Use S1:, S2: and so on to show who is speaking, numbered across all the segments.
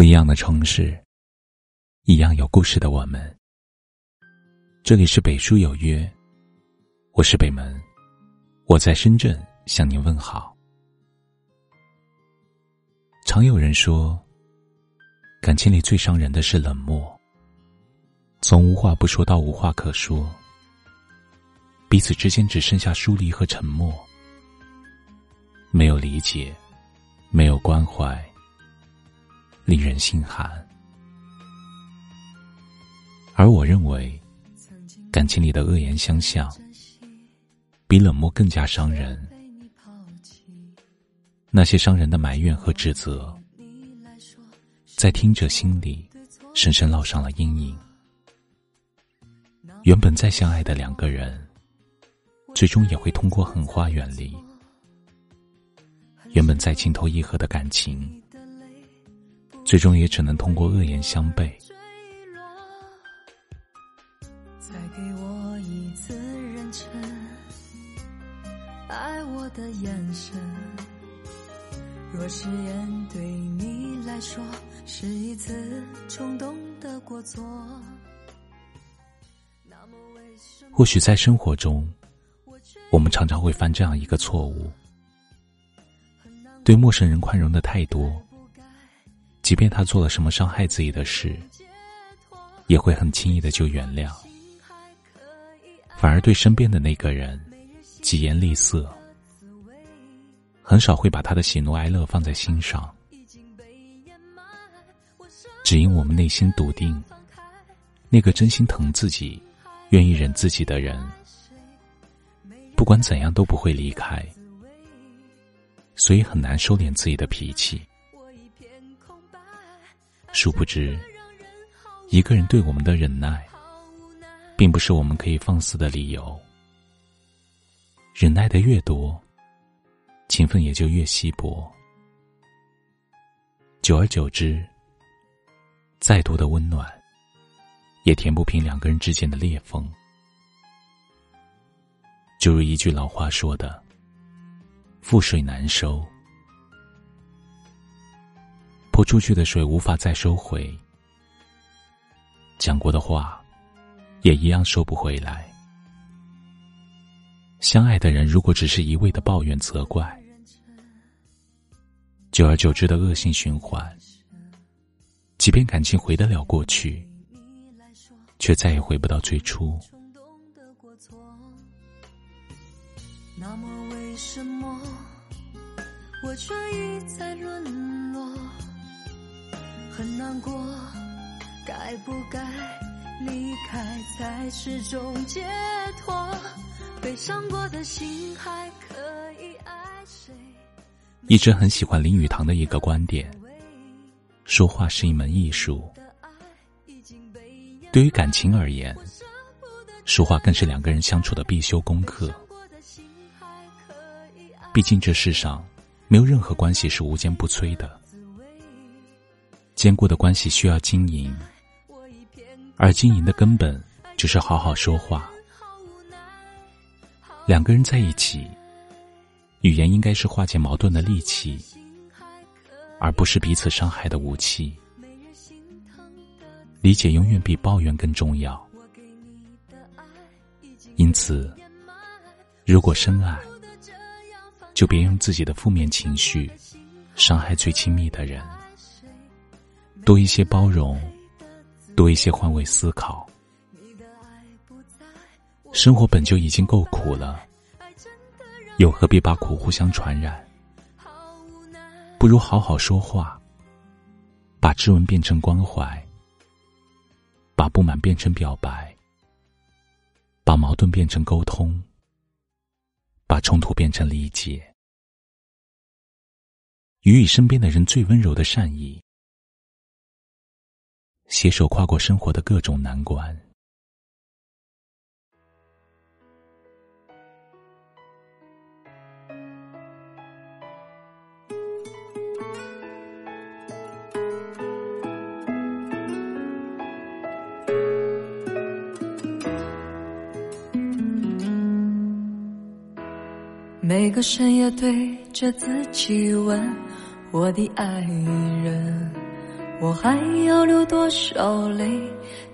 S1: 不一样的城市，一样有故事的我们。这里是北书有约，我是北门，我在深圳向您问好。常有人说，感情里最伤人的是冷漠，从无话不说到无话可说，彼此之间只剩下疏离和沉默，没有理解，没有关怀。令人心寒，而我认为，感情里的恶言相向，比冷漠更加伤人。那些伤人的埋怨和指责，在听者心里深深烙上了阴影。原本再相爱的两个人，最终也会通过狠话远离。原本再情投意合的感情。最终也只能通过恶言相背。
S2: 再给我一次认真，爱我的眼神。若誓言对你来说是一次冲动的过错，
S1: 或许在生活中，我们常常会犯这样一个错误：对陌生人宽容的太多。即便他做了什么伤害自己的事，也会很轻易的就原谅，反而对身边的那个人疾言厉色，很少会把他的喜怒哀乐放在心上。只因我们内心笃定，那个真心疼自己、愿意忍自己的人，不管怎样都不会离开，所以很难收敛自己的脾气。殊不知，一个人对我们的忍耐，并不是我们可以放肆的理由。忍耐的越多，情分也就越稀薄。久而久之，再多的温暖，也填不平两个人之间的裂缝。就如一句老话说的：“覆水难收。”泼出去的水无法再收回，讲过的话也一样收不回来。相爱的人如果只是一味的抱怨责怪，久而久之的恶性循环，即便感情回得了过去，却再也回不到最初。
S2: 那么为什么我却一再沦落？很难过，该不该离开才是种解脱？悲伤过的心还可以爱谁？
S1: 一直很喜欢林语堂的一个观点：说话是一门艺术。对于感情而言，说话更是两个人相处的必修功课。毕竟这世上没有任何关系是无坚不摧的。坚固的关系需要经营，而经营的根本就是好好说话。两个人在一起，语言应该是化解矛盾的利器，而不是彼此伤害的武器。理解永远比抱怨更重要。因此，如果深爱，就别用自己的负面情绪伤害最亲密的人。多一些包容，多一些换位思考。生活本就已经够苦了，又何必把苦互相传染？不如好好说话，把质问变成关怀，把不满变成表白，把矛盾变成沟通，把冲突变成理解，予以身边的人最温柔的善意。携手跨过生活的各种难关。
S2: 每个深夜对着自己问：我的爱人。我还要流多少泪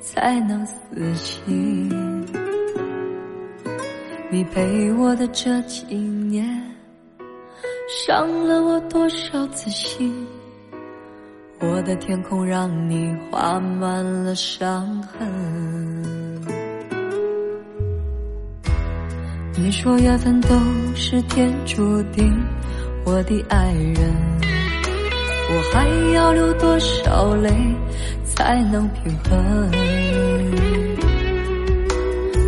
S2: 才能死心？你陪我的这几年，伤了我多少次心？我的天空让你画满了伤痕。你说缘分都是天注定，我的爱人。我还要流多少泪才能平衡？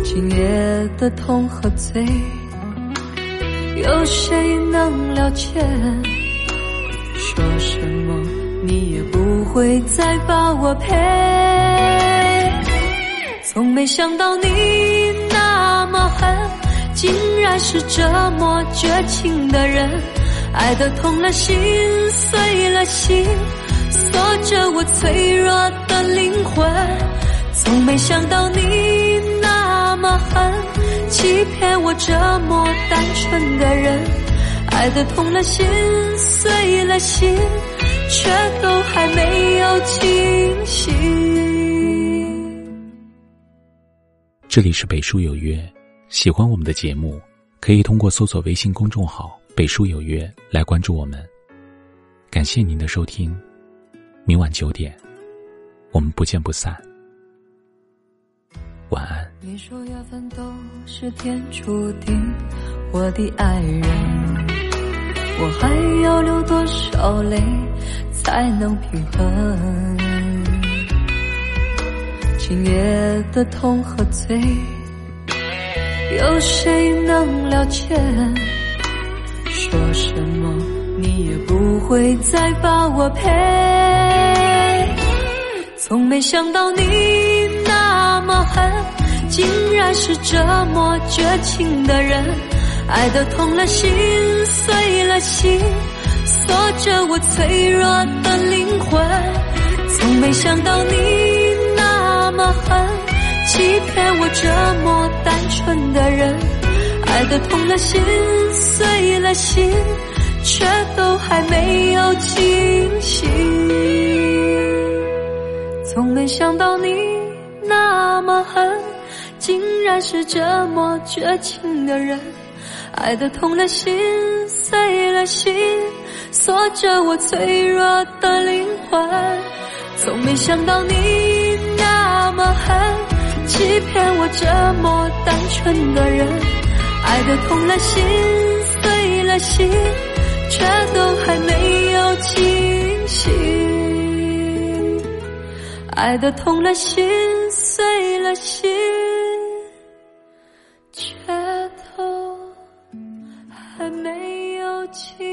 S2: 今夜的痛和醉，有谁能了解？说什么你也不会再把我陪。从没想到你那么狠，竟然是这么绝情的人。爱的痛了心，碎了心，锁着我脆弱的灵魂。从没想到你那么狠，欺骗我这么单纯的人。爱的痛了心，碎了心，却都还没有清醒。
S1: 这里是北书有约，喜欢我们的节目，可以通过搜索微信公众号。北书有约，来关注我们。感谢您的收听，明晚九点，我们不见不散。晚安。
S2: 你说缘分都是天注定，我的爱人，我还要流多少泪才能平衡？今夜的痛和醉，有谁能了解？说什么你也不会再把我陪。从没想到你那么狠，竟然是这么绝情的人。爱的痛了心，碎了心，锁着我脆弱的灵魂。从没想到你那么狠，欺骗我这么单纯的人。爱的痛了心，碎了心，却都还没有清醒。从没想到你那么狠，竟然是这么绝情的人。爱的痛了心，碎了心，锁着我脆弱的灵魂。从没想到你那么狠，欺骗我这么单纯的人。爱的痛了心，碎了心，却都还没有清醒。爱的痛了心，碎了心，却都还没有清。